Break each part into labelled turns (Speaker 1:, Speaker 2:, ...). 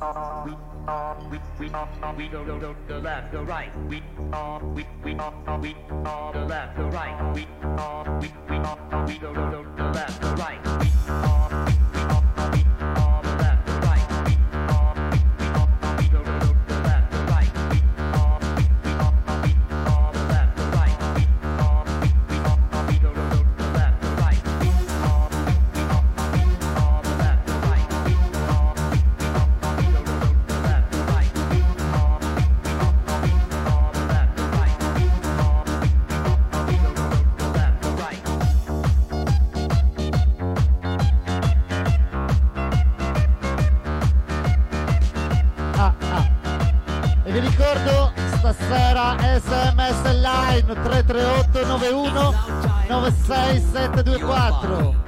Speaker 1: we we go go go the left the right we we we we the left the right we we we we go go go the left the right we
Speaker 2: Ah, 338 91 96724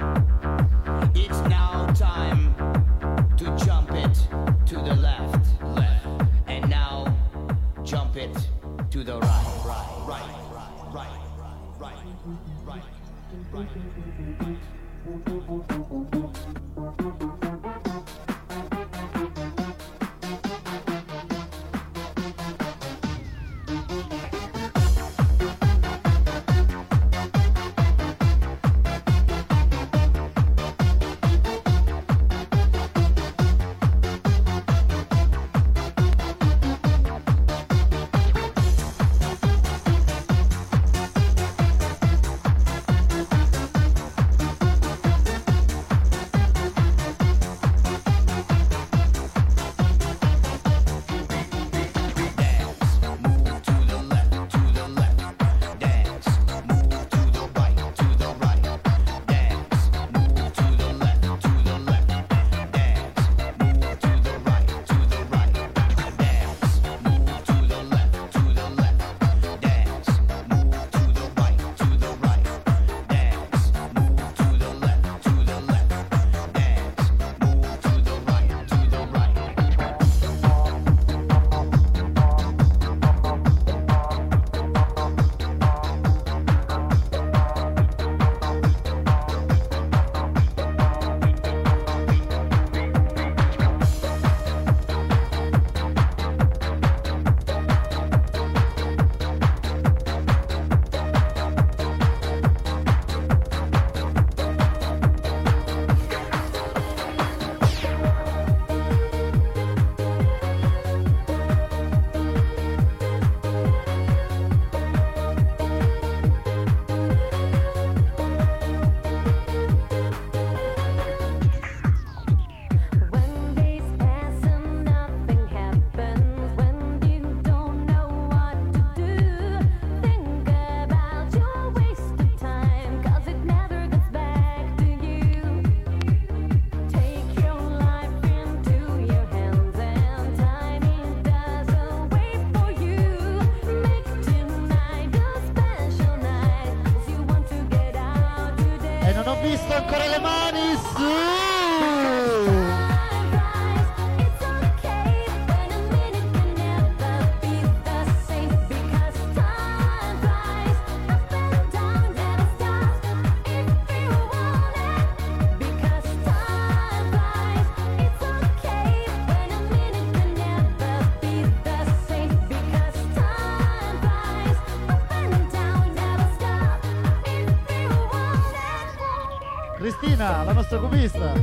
Speaker 2: Cristina,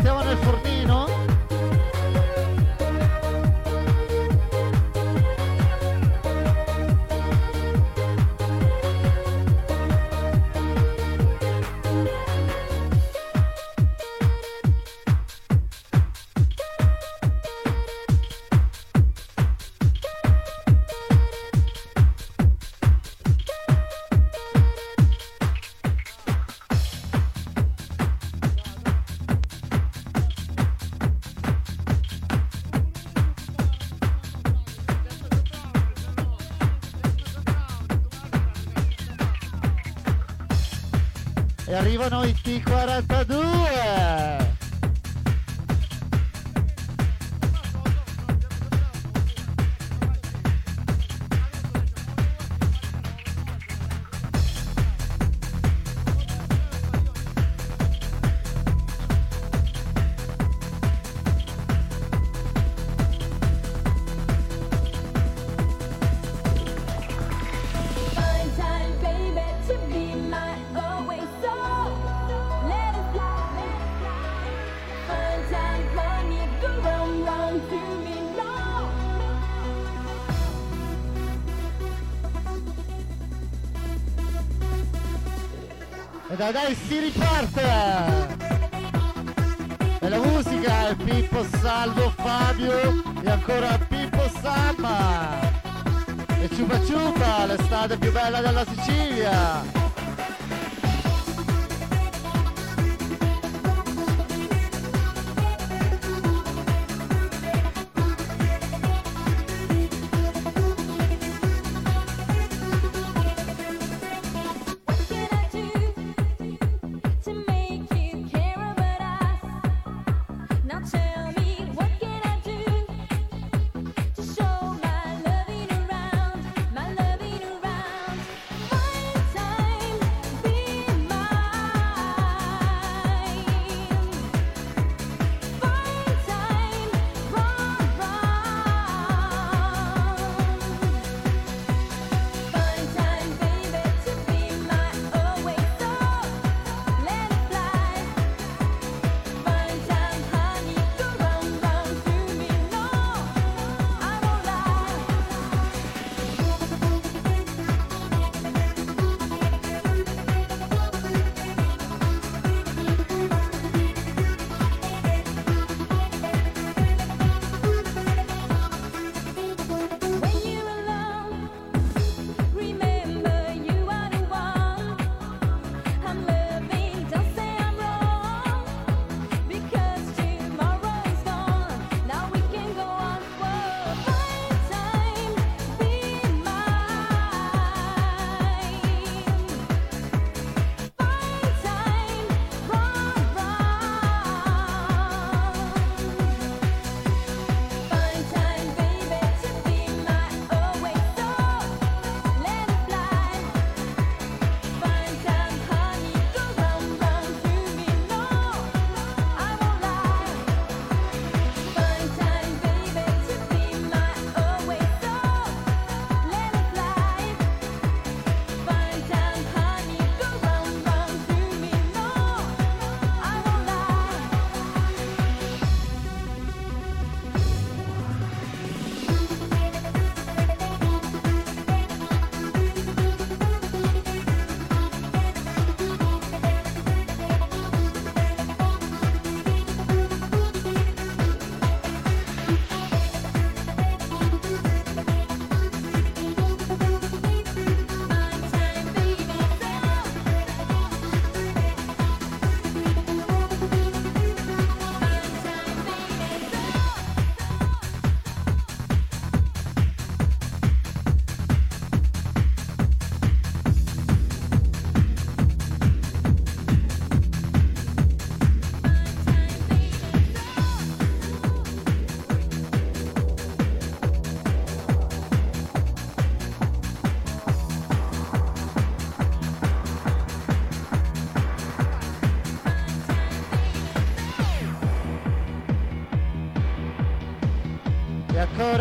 Speaker 3: Esteban Esfortino. arrivano i
Speaker 2: T40
Speaker 3: Allora, dai, si riparte! e la musica è Pippo Salvo Fabio e ancora Pippo Salma! E Ciupa Ciupa, l'estate più bella della Sicilia!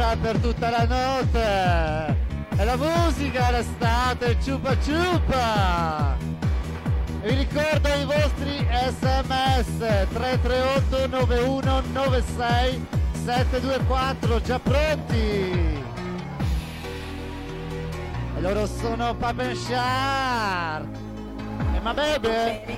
Speaker 3: musica per tutta la notte! E la musica l'estate, ciupa ciupa! e Vi ricordo i vostri sms 338 9196 724, già pronti! E loro sono Papen Shark! E ma bebe!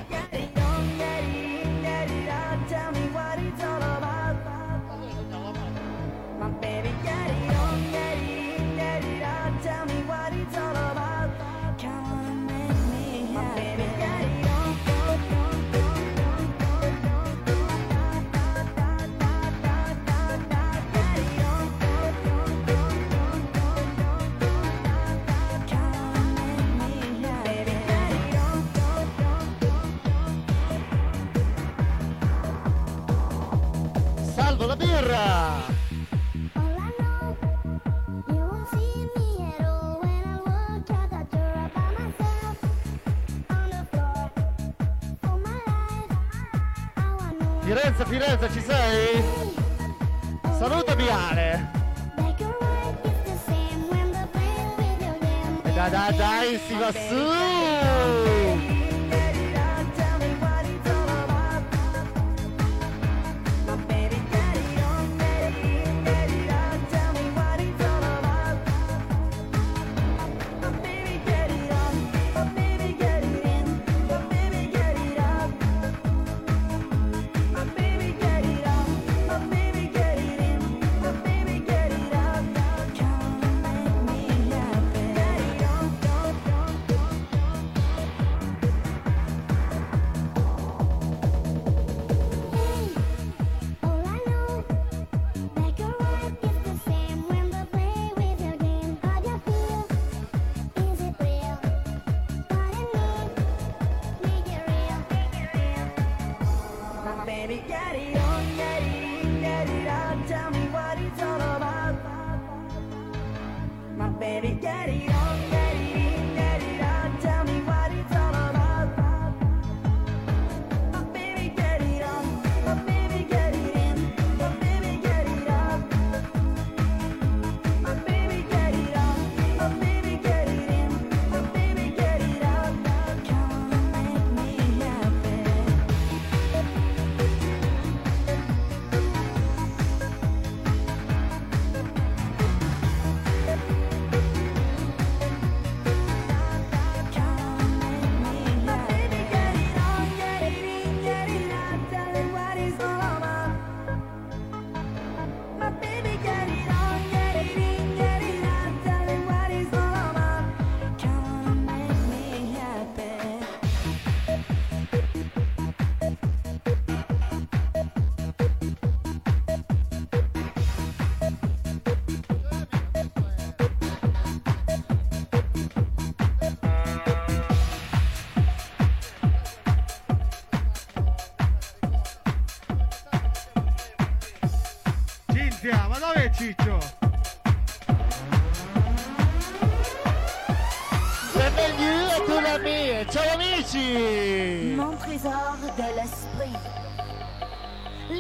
Speaker 4: vai! Saluto
Speaker 3: Biale! Dai dai dai, si va su!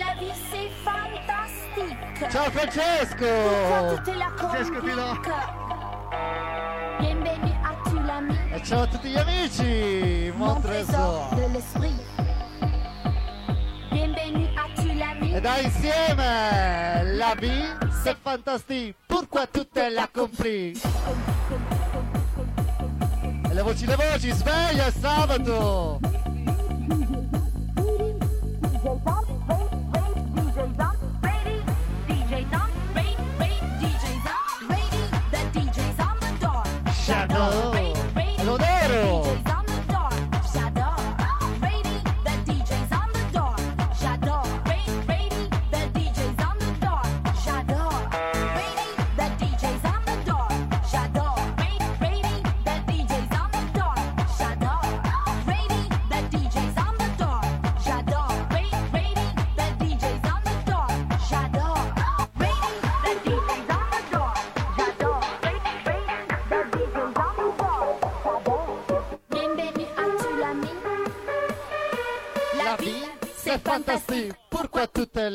Speaker 3: la
Speaker 5: vie, c'est fantastique.
Speaker 3: Ciao Francesco.
Speaker 5: Pourquoi tu te la
Speaker 6: Francesco
Speaker 5: Bienvenue l'ami.
Speaker 3: E ciao a tutti gli amici.
Speaker 5: Mon,
Speaker 3: Mon
Speaker 5: trésor. De l'esprit. Bienvenue à tous l'ami.
Speaker 3: E dai insieme. La vie, c'est fantastique. Pourquoi tu la compris? E le voci, le voci, sveglia sabato!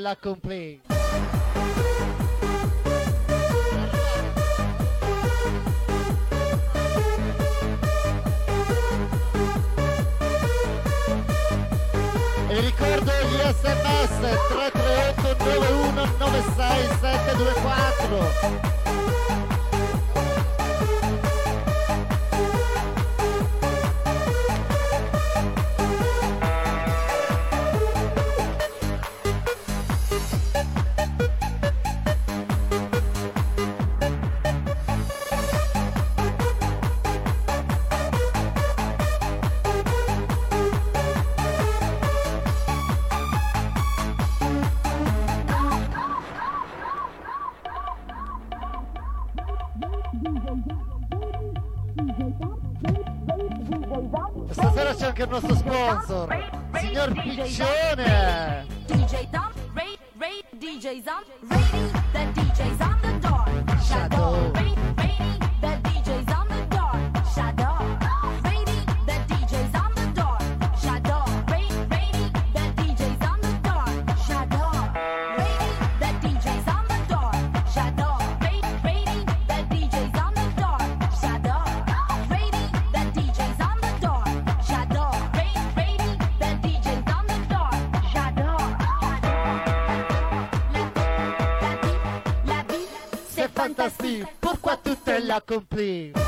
Speaker 3: la complain. E ricordo gli sms 338
Speaker 5: 91 96 724 Usted la
Speaker 3: cumplí.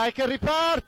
Speaker 3: Dai che riparte!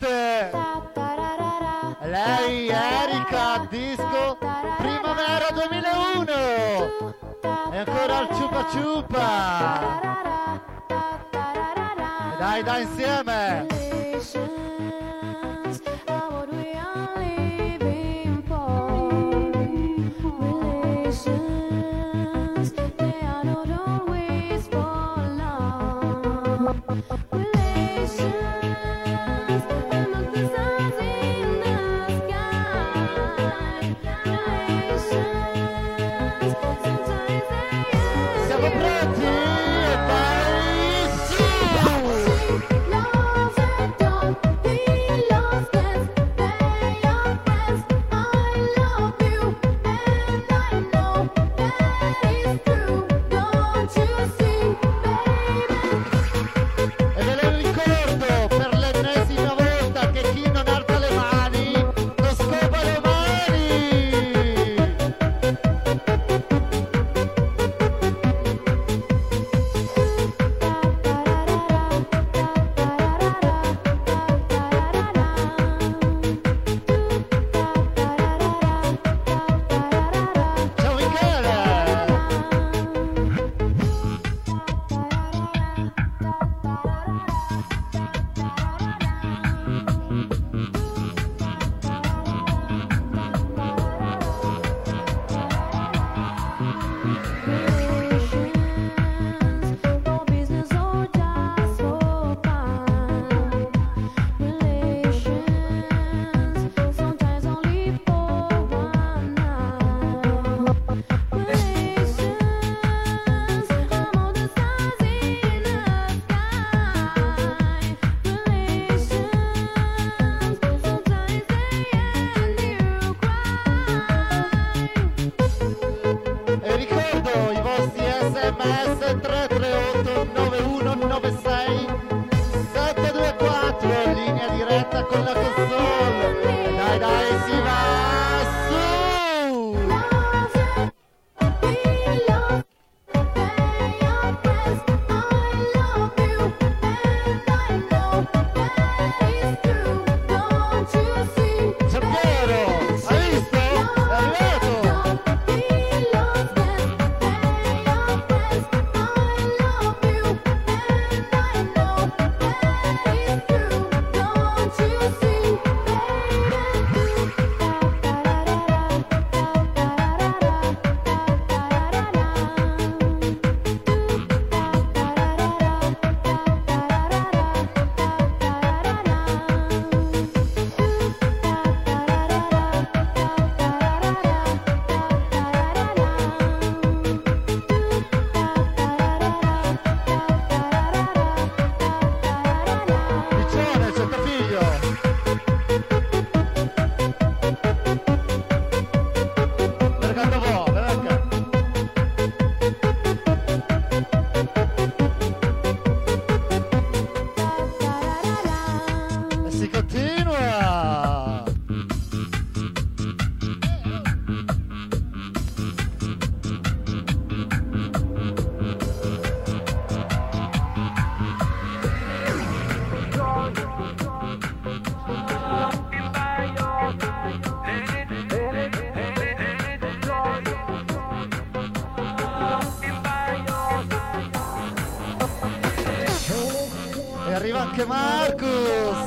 Speaker 7: Mark Marcus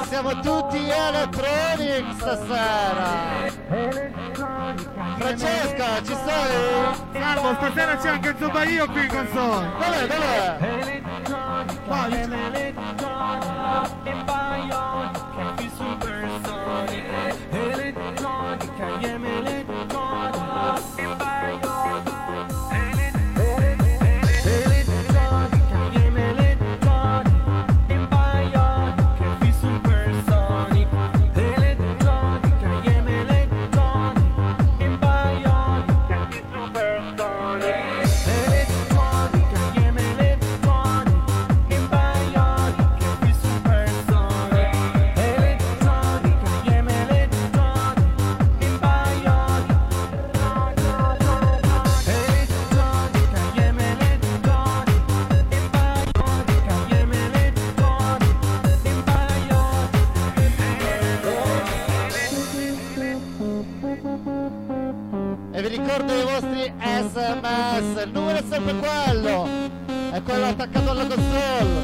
Speaker 7: e siamo tutti electronic stasera Francesca ci sei?
Speaker 6: Salvo stasera c'è anche il Zubaio qui in console
Speaker 7: Dov'è? Dov'è?
Speaker 6: Qua,
Speaker 7: sempre quello, è quello attaccato alla console.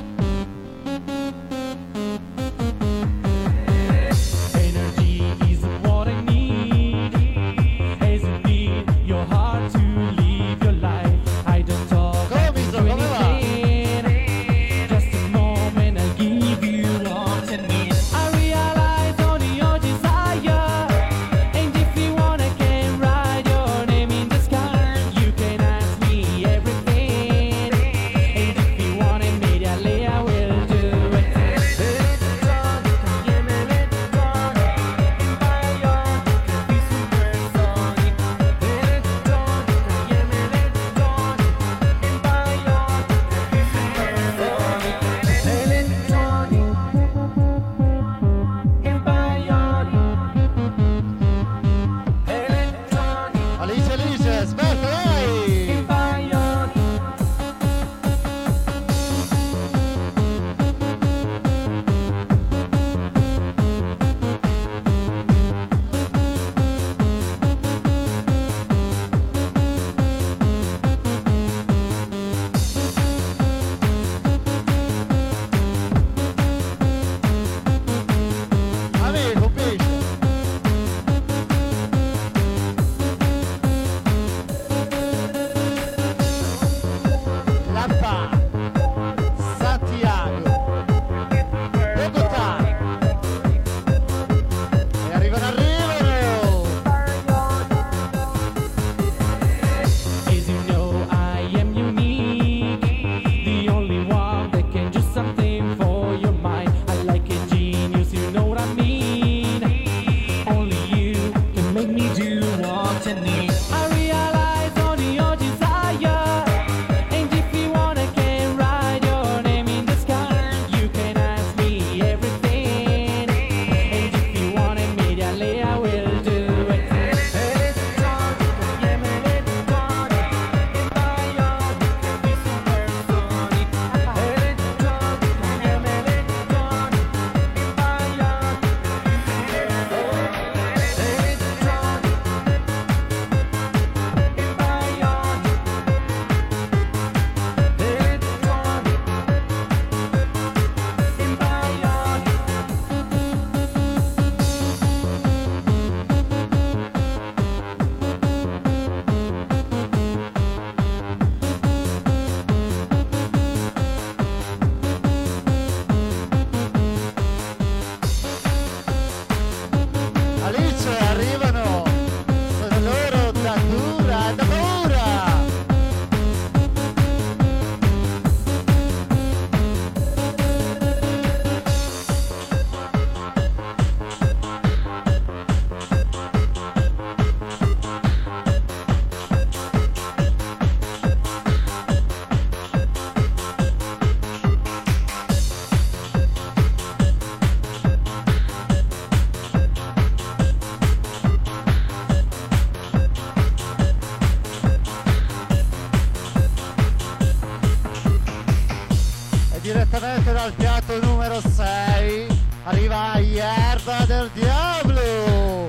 Speaker 3: Dal piatto numero 6 arriva Yerba del Diablo.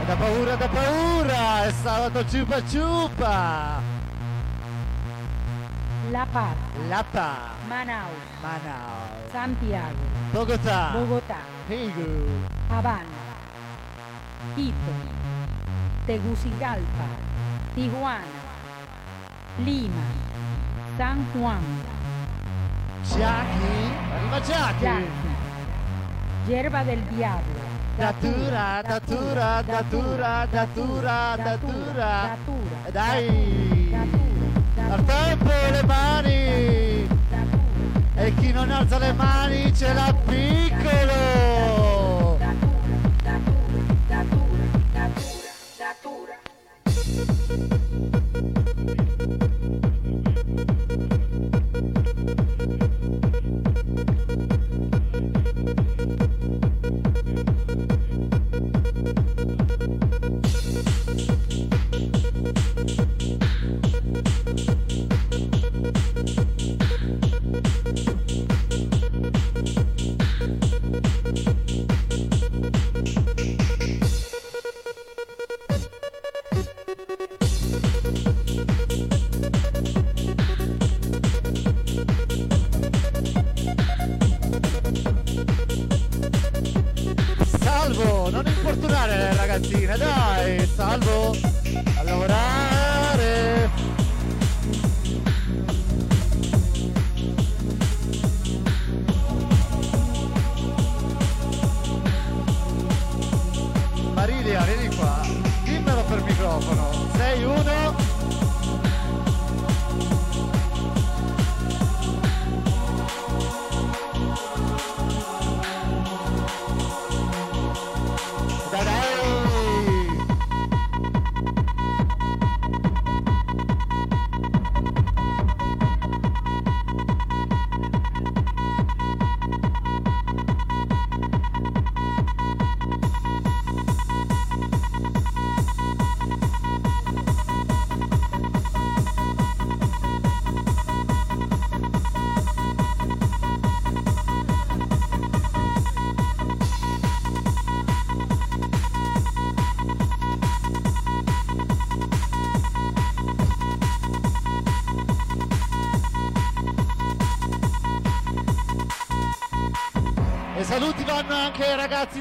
Speaker 3: E da paura, da paura, è sabato ciupa ciupa.
Speaker 8: La Paz,
Speaker 3: La Pa,
Speaker 8: Manaus,
Speaker 3: Manaus,
Speaker 8: Santiago,
Speaker 3: Bogotà,
Speaker 8: Bogotá,
Speaker 3: Higu,
Speaker 8: Habana, Quito, Tegucigalpa, Tijuana, Lima, San Juan,
Speaker 3: Jackie, arriva Jackie.
Speaker 8: Yaqui, Yerba del Diablo,
Speaker 3: Datura, datura, datura, datura, datura.
Speaker 8: Datura,
Speaker 3: dai! Al tempo le mani! E chi non alza le mani ce l'ha piccolo!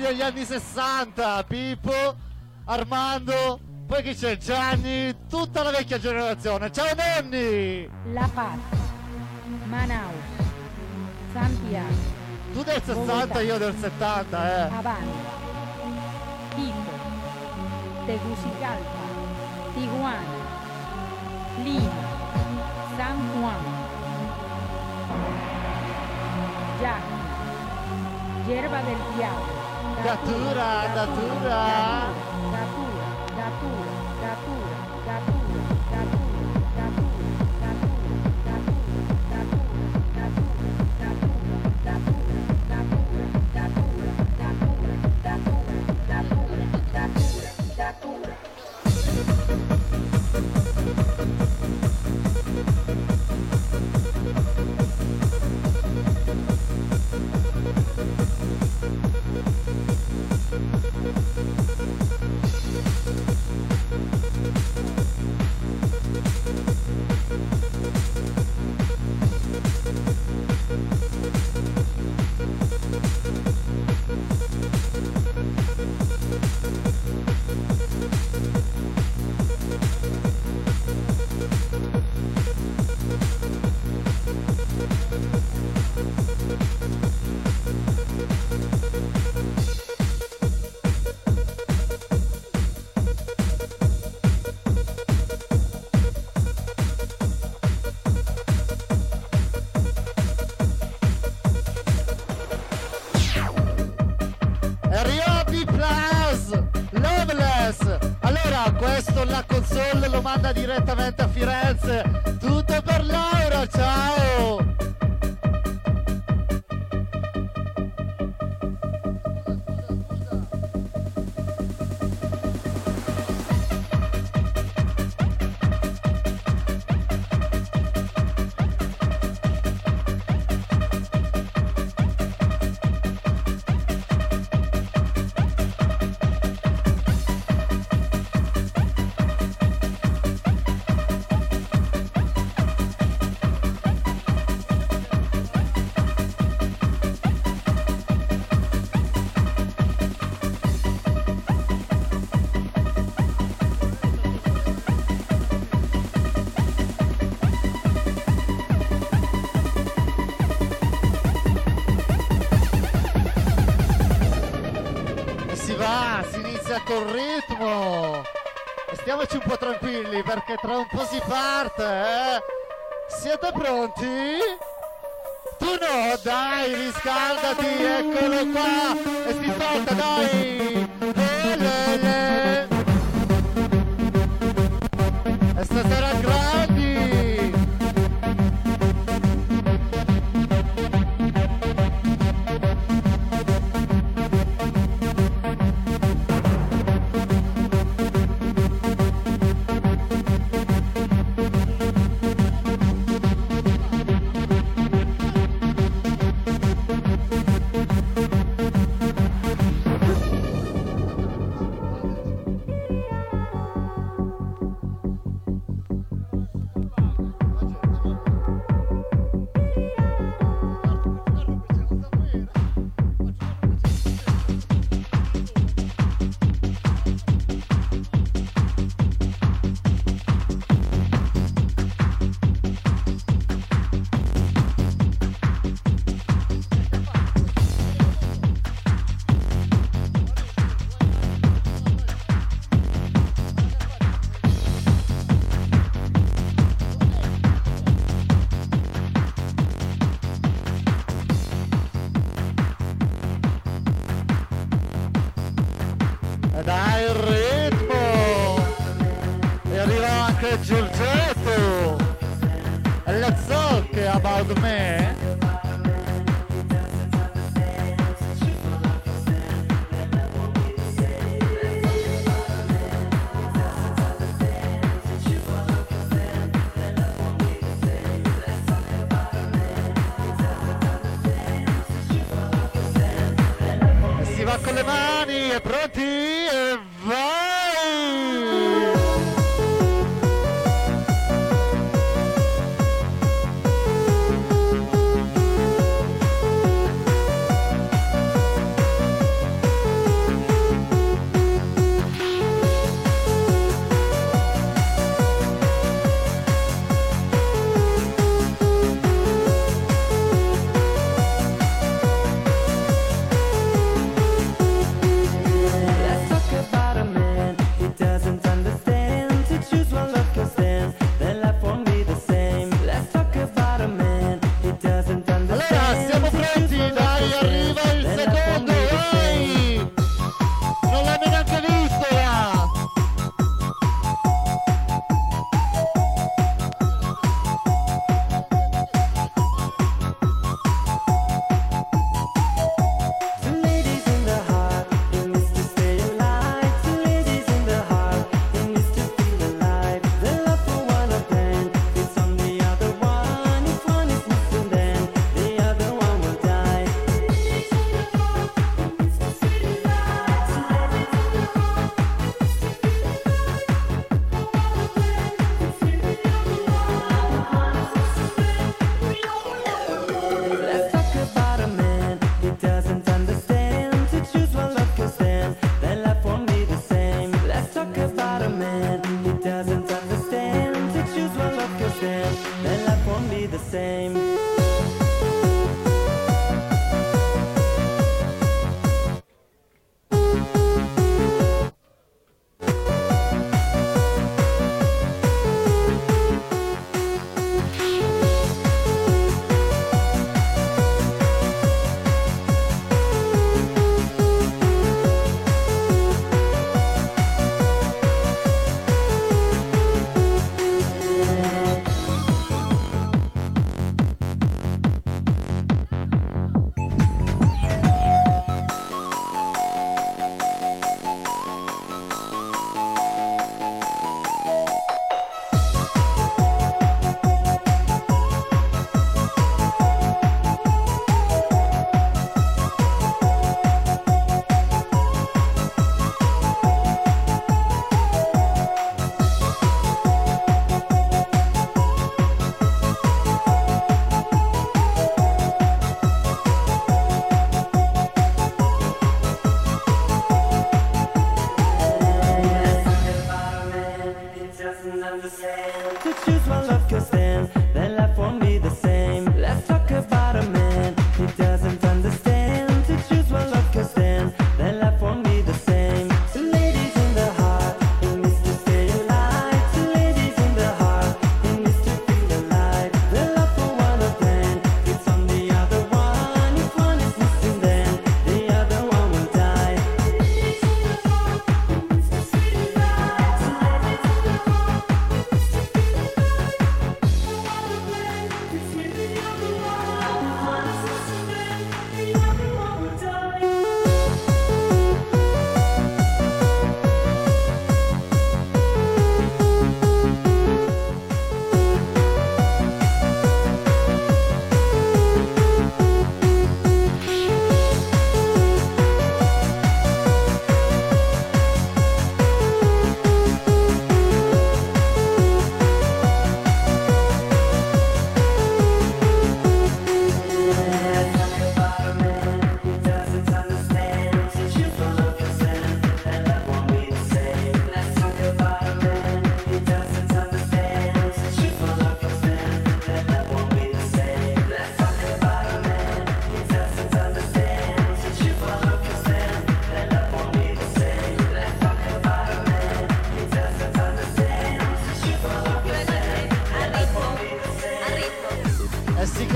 Speaker 3: Degli anni 60, Pippo, Armando, poi chi c'è? Gianni, tutta la vecchia generazione. Ciao Nenni!
Speaker 8: La Paz, Manaus, Santiago,
Speaker 3: Tu del 60, io del 70, eh.
Speaker 8: Habana, Quito, Tegucigalpa, Tijuana, Lima, San Juan, Yaqui, Yerba del Diablo,
Speaker 3: datura. Datura, console lo manda direttamente a Firenze perché tra un po' si parte, eh? Siete pronti? Tu no, dai, riscaldati, eccolo qua! E si solta, dai!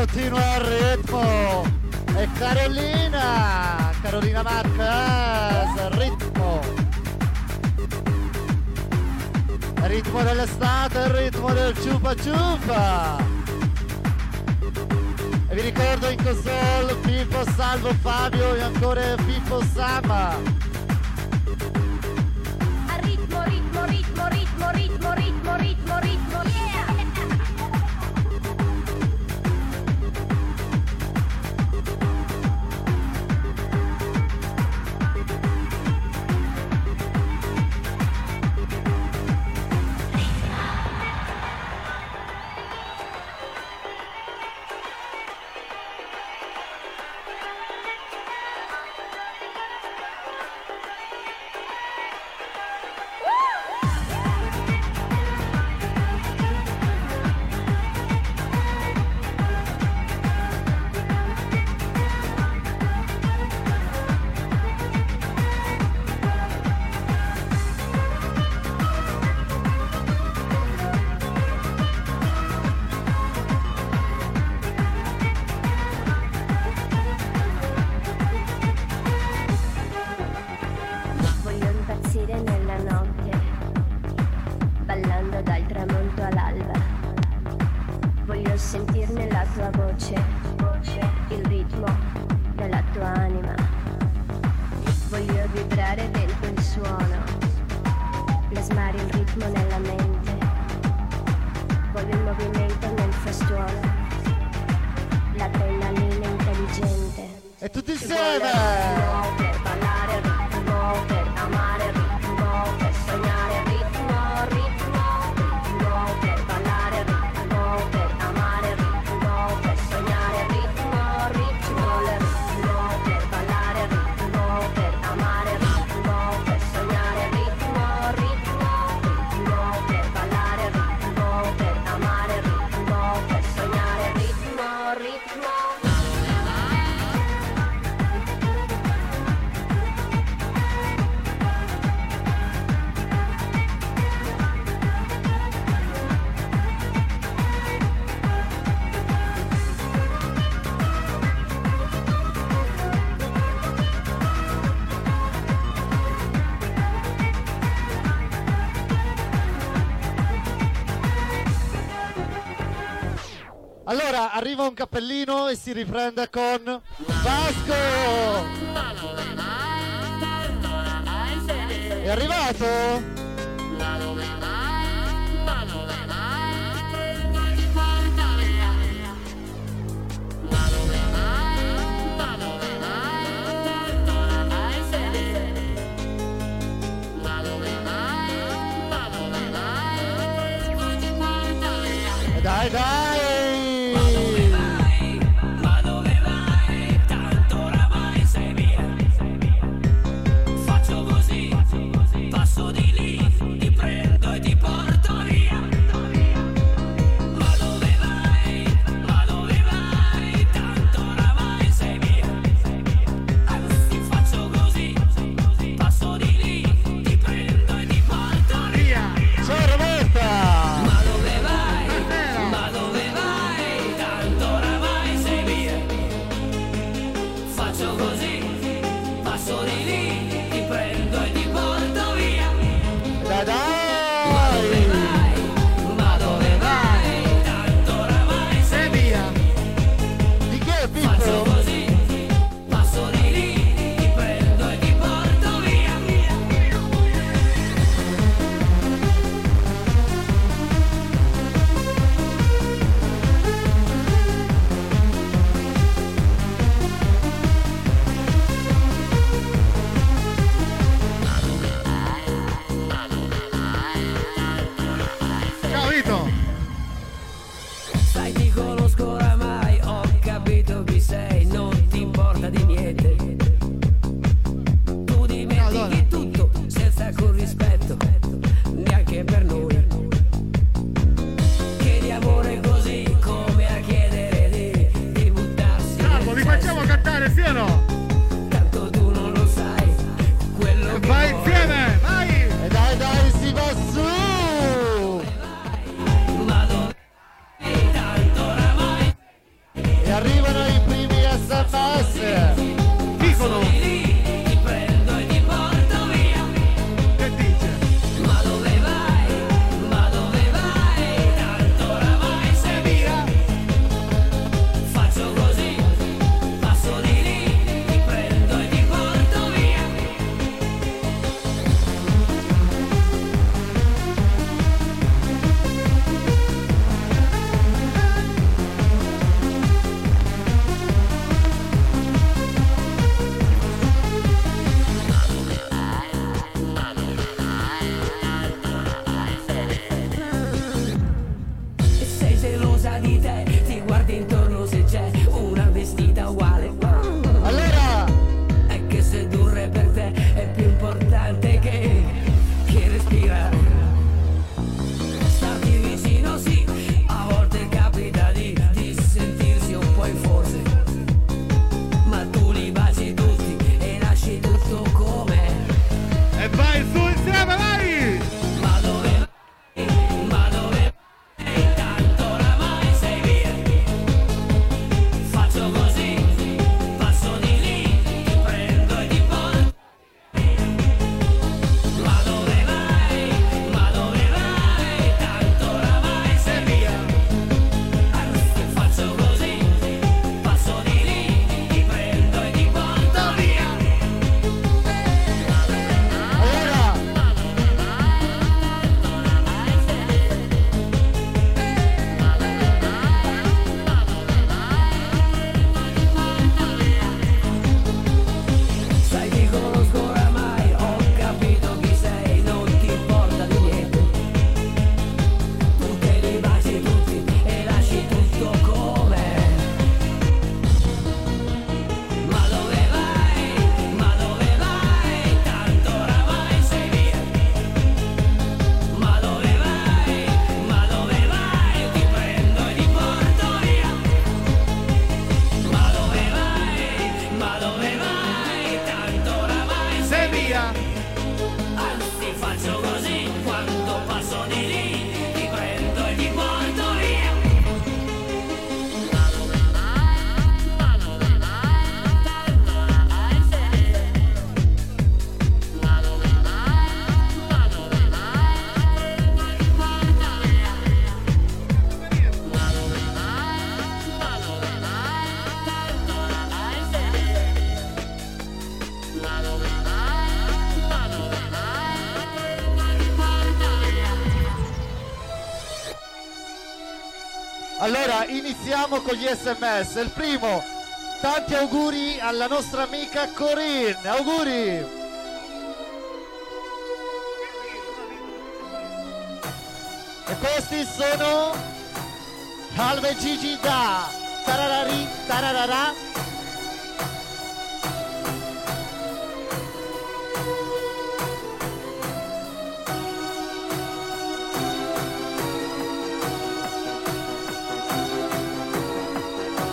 Speaker 3: continua il ritmo. E Carolina Carolina Marquez ritmo. Ritmo dell'estate ritmo del ciupa ciupa. E vi ricordo in console Pippo Salvo Fabio e ancora Pippo Sama
Speaker 5: ritmo ritmo ritmo ritmo ritmo ritmo ritmo ritmo
Speaker 3: arriva un cappellino e si riprende con Vasco! È arrivato? Iniziamo con gli sms. Il primo, tanti auguri alla nostra amica Corinne. Auguri! E questi sono Alve Gigi da Tararari Tararara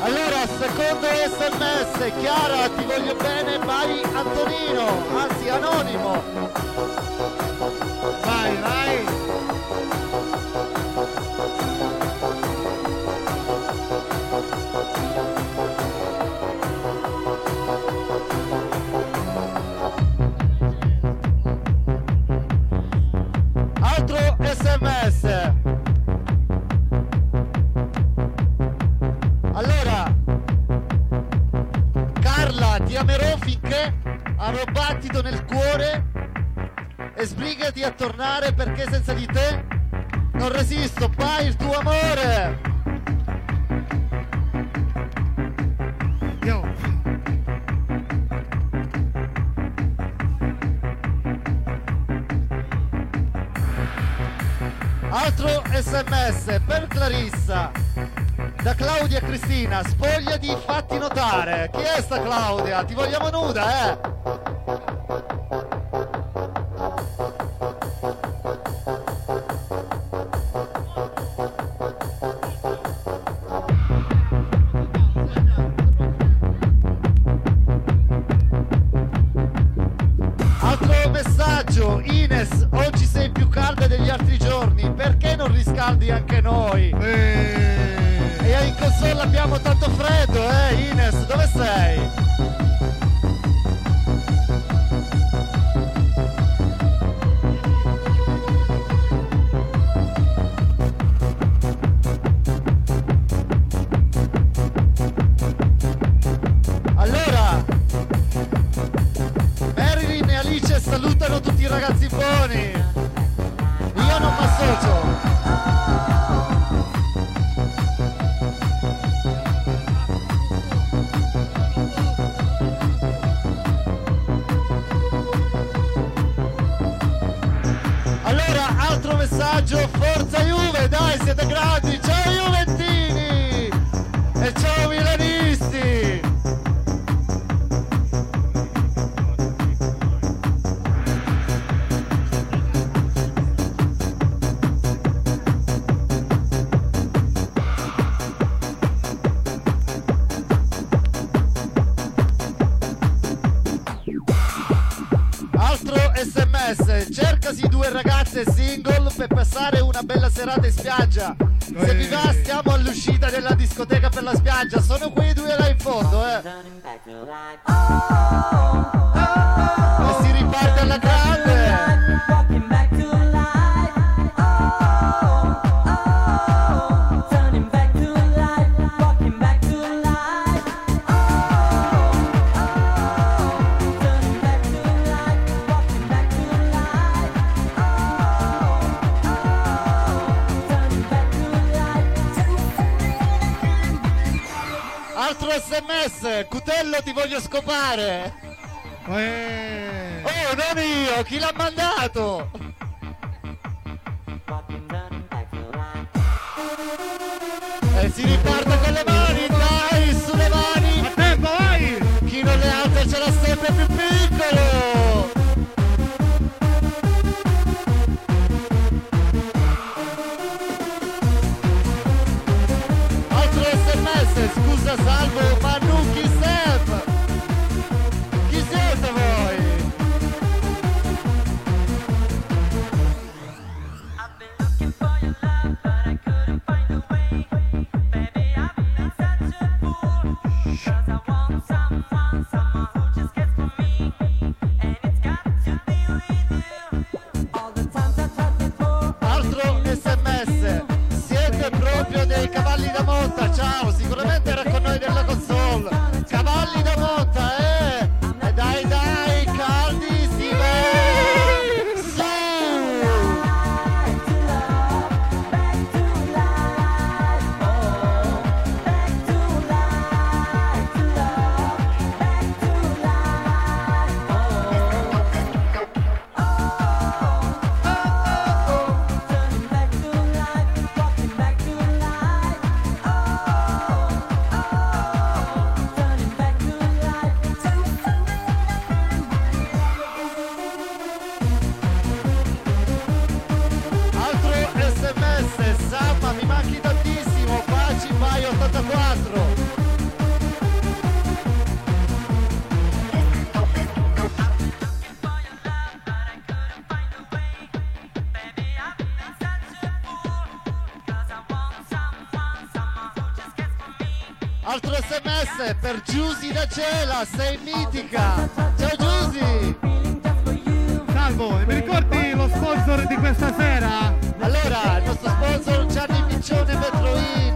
Speaker 3: Allora, secondo sms, Chiara, ti voglio bene, vai Antonino, anzi anonimo. Tornare perché senza di te non resisto, pai il tuo amore. Altro sms per Clarissa. Da Claudia e Cristina, spogliati, fatti notare. Chi è sta Claudia? Ti vogliamo nuda, eh? Cercasi due ragazze single per passare una bella serata in spiaggia. Se vi va stiamo all'uscita della discoteca per la spiaggia, sono quei due là in fondo, eh. E sms, Cutello ti voglio scopare.
Speaker 6: Eh.
Speaker 3: Oh, non io, chi l'ha mandato? E si riparte sms per Giusy da Cela, sei mitica. Ciao Giusy.
Speaker 6: Salvo, e mi ricordi lo sponsor di questa sera?
Speaker 3: Allora, il nostro sponsor Gianni Piccione Metroin.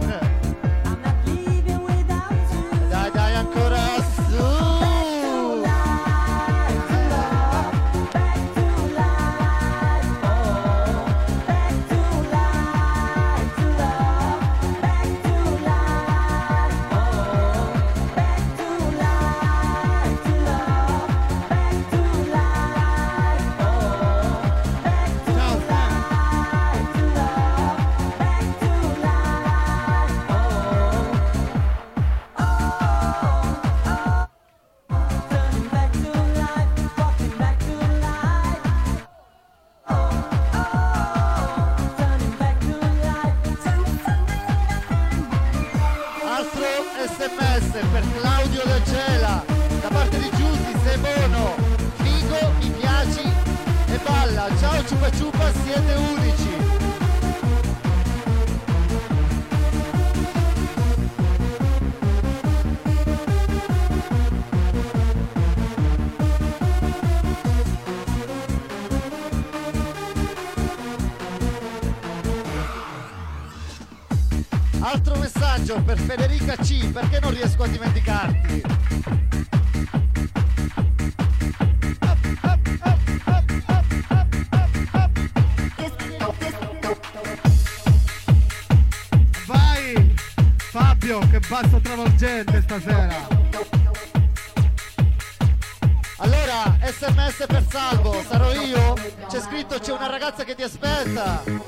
Speaker 3: Messaggio per Federica C, perché non riesco a dimenticarti?
Speaker 6: Vai Fabio, che basso travolgente stasera.
Speaker 3: Allora, sms per Salvo, sarò io? C'è scritto c'è una ragazza che ti aspetta.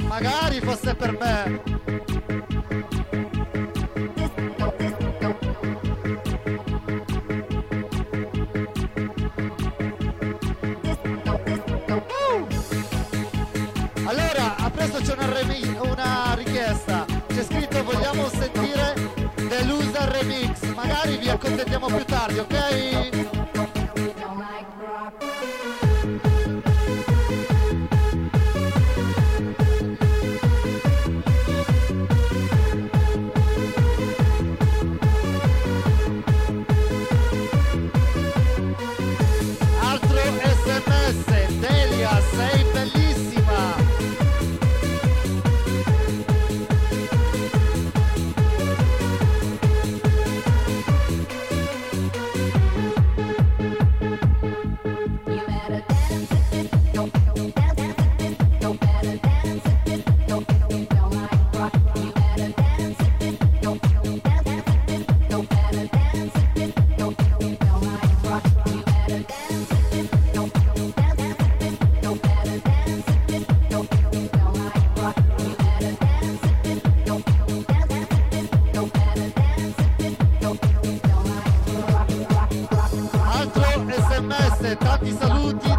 Speaker 3: Sms, tanti saluti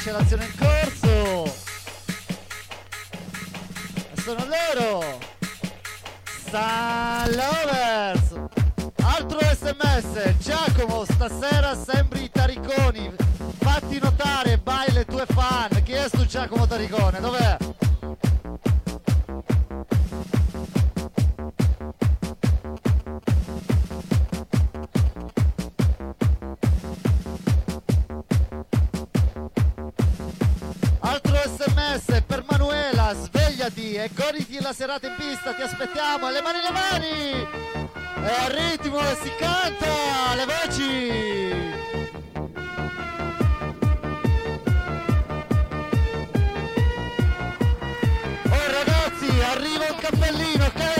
Speaker 3: finisce l'azione in corso. E sono loro. San Lovers altro sms Giacomo stasera sembri tariconi. Fatti notare by le tue fan. Chi è sto Giacomo Taricone? Dov'è? E goditi la serata in pista, ti aspettiamo, alle mani le mani! E al ritmo si canta, le voci! Oh ragazzi, arriva un cappellino, ok?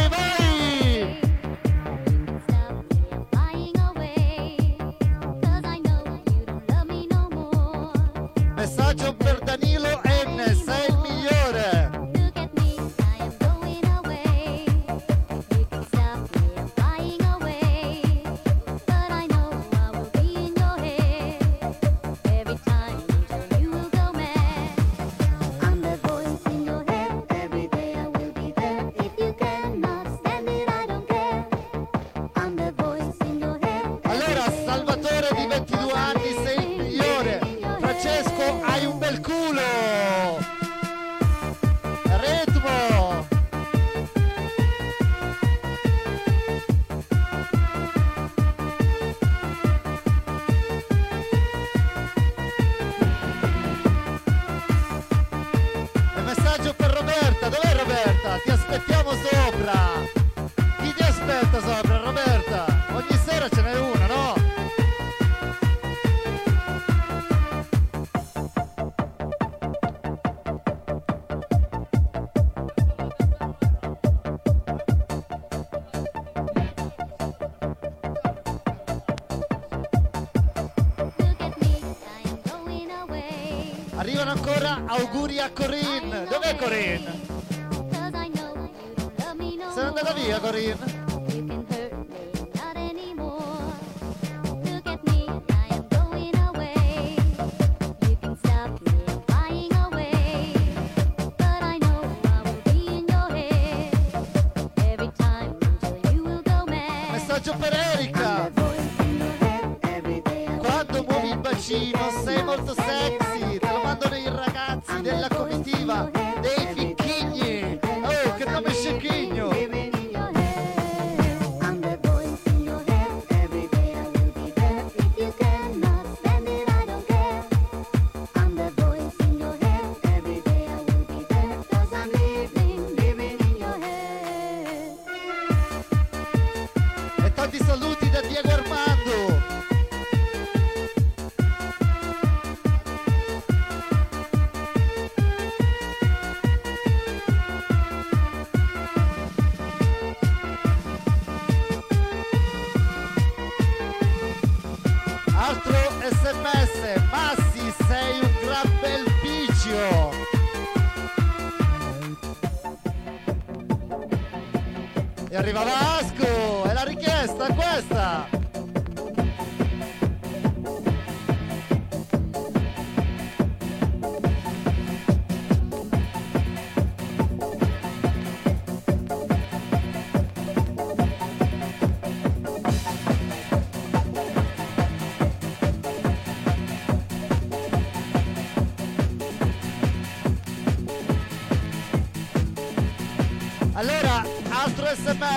Speaker 3: auguri a Corinne. Dov'è Corinne?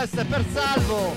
Speaker 3: Per salvo.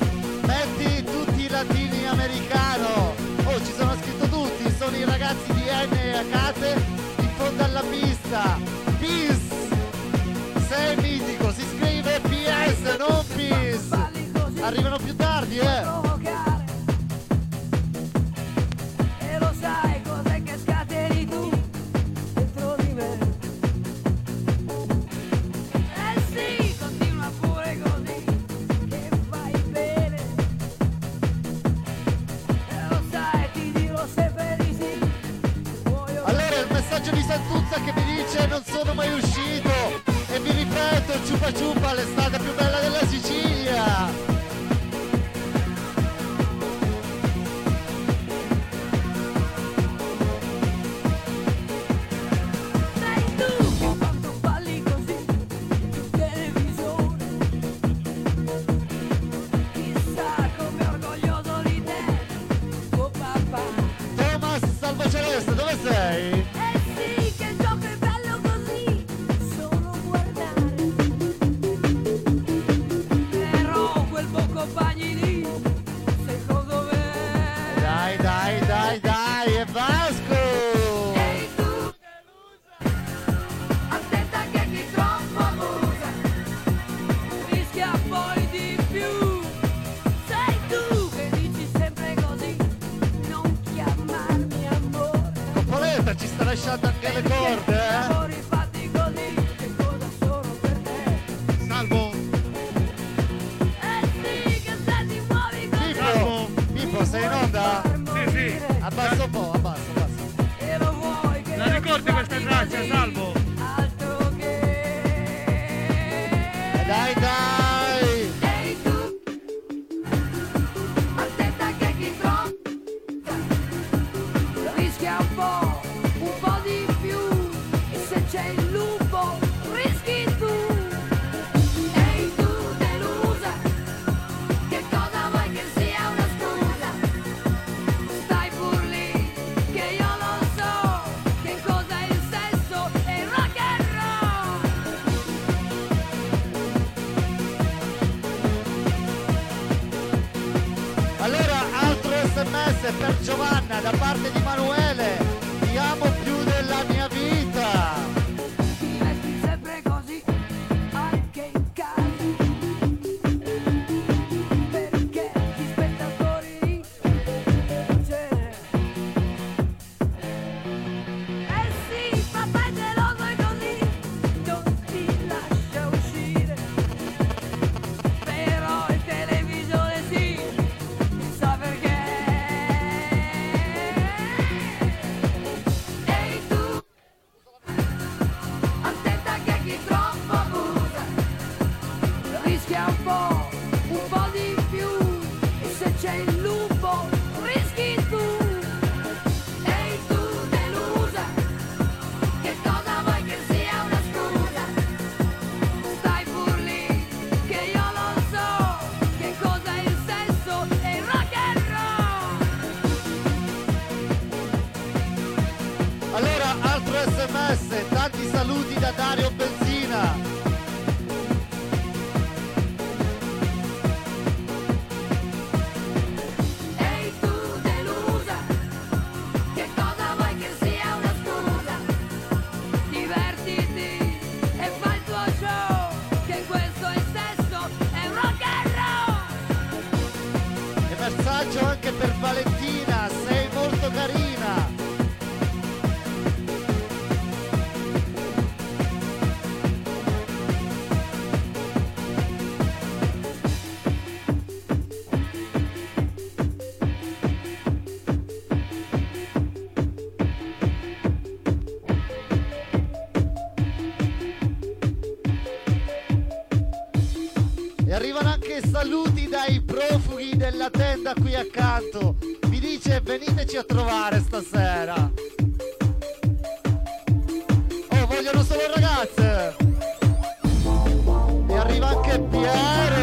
Speaker 9: dai profughi della tenda qui accanto. Mi dice veniteci a trovare stasera. Oh, vogliono solo ragazze. E arriva anche Piero.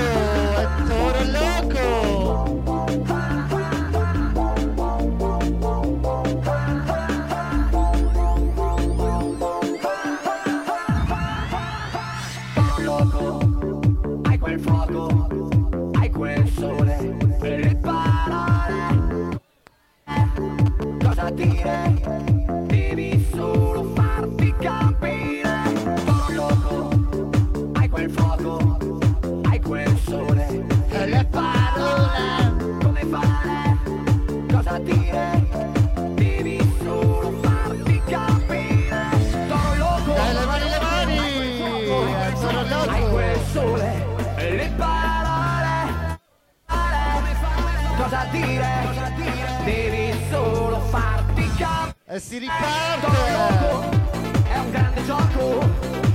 Speaker 3: E
Speaker 9: si riparte!
Speaker 3: È un grande gioco,
Speaker 9: è un grande gioco.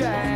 Speaker 3: okay.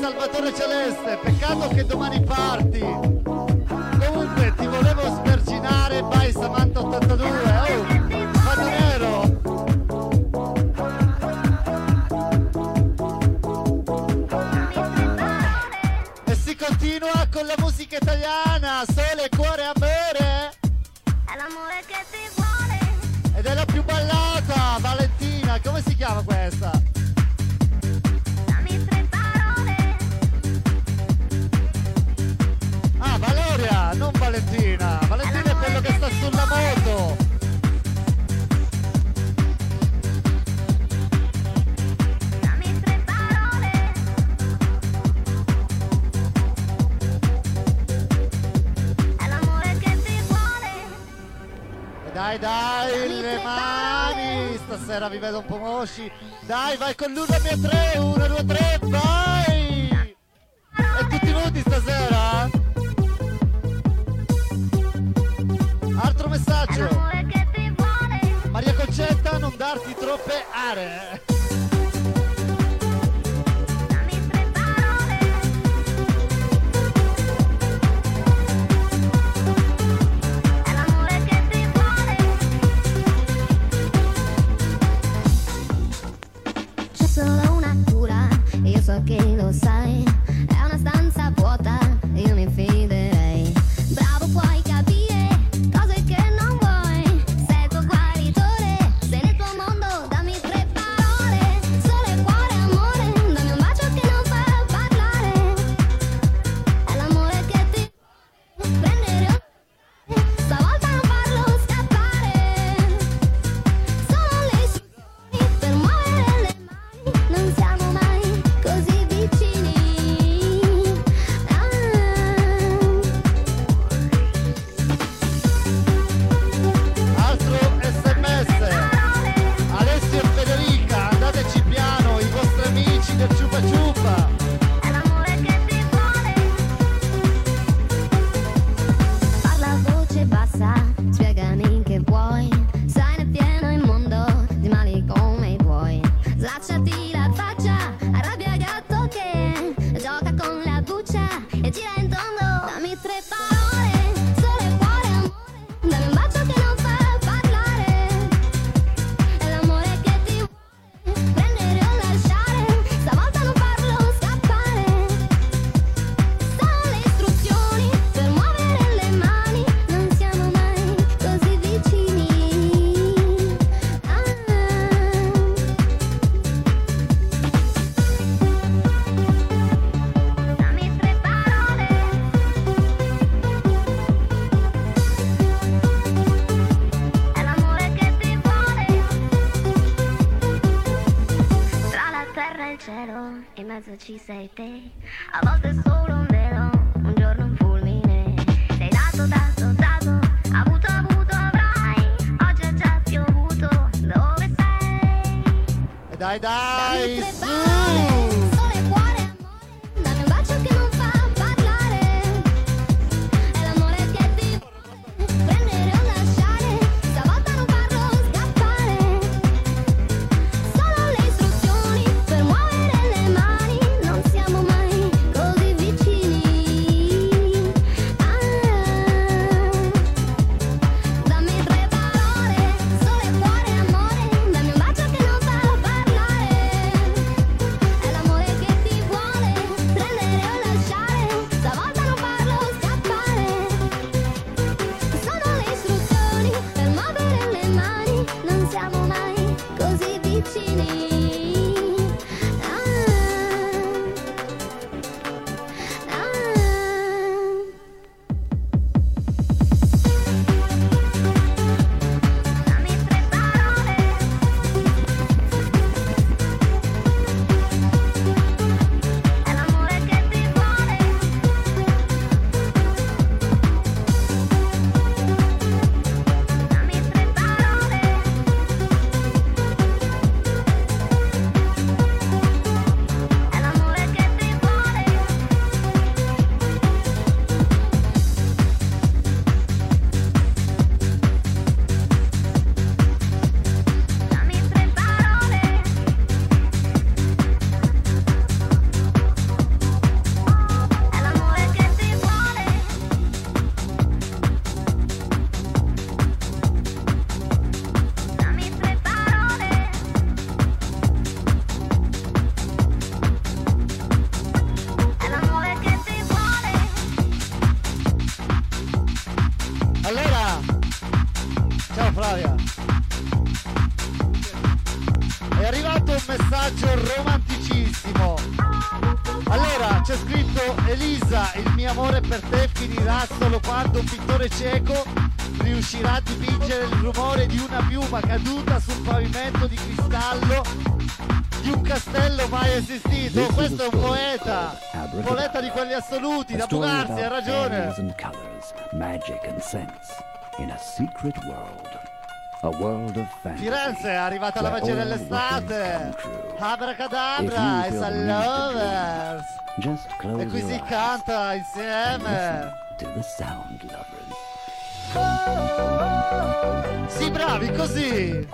Speaker 3: Salvatore Celeste, peccato che domani parti. Comunque ti volevo sverginare, vai Samantha 82, oh! Dai, vai con l'1, 2, 3, 1, 2,
Speaker 10: 3, down. arrivata la magia dell'estate. Abracadabra e Lovers. E qui si canta insieme.
Speaker 3: Oh, oh, oh.
Speaker 10: Sì, bravi così.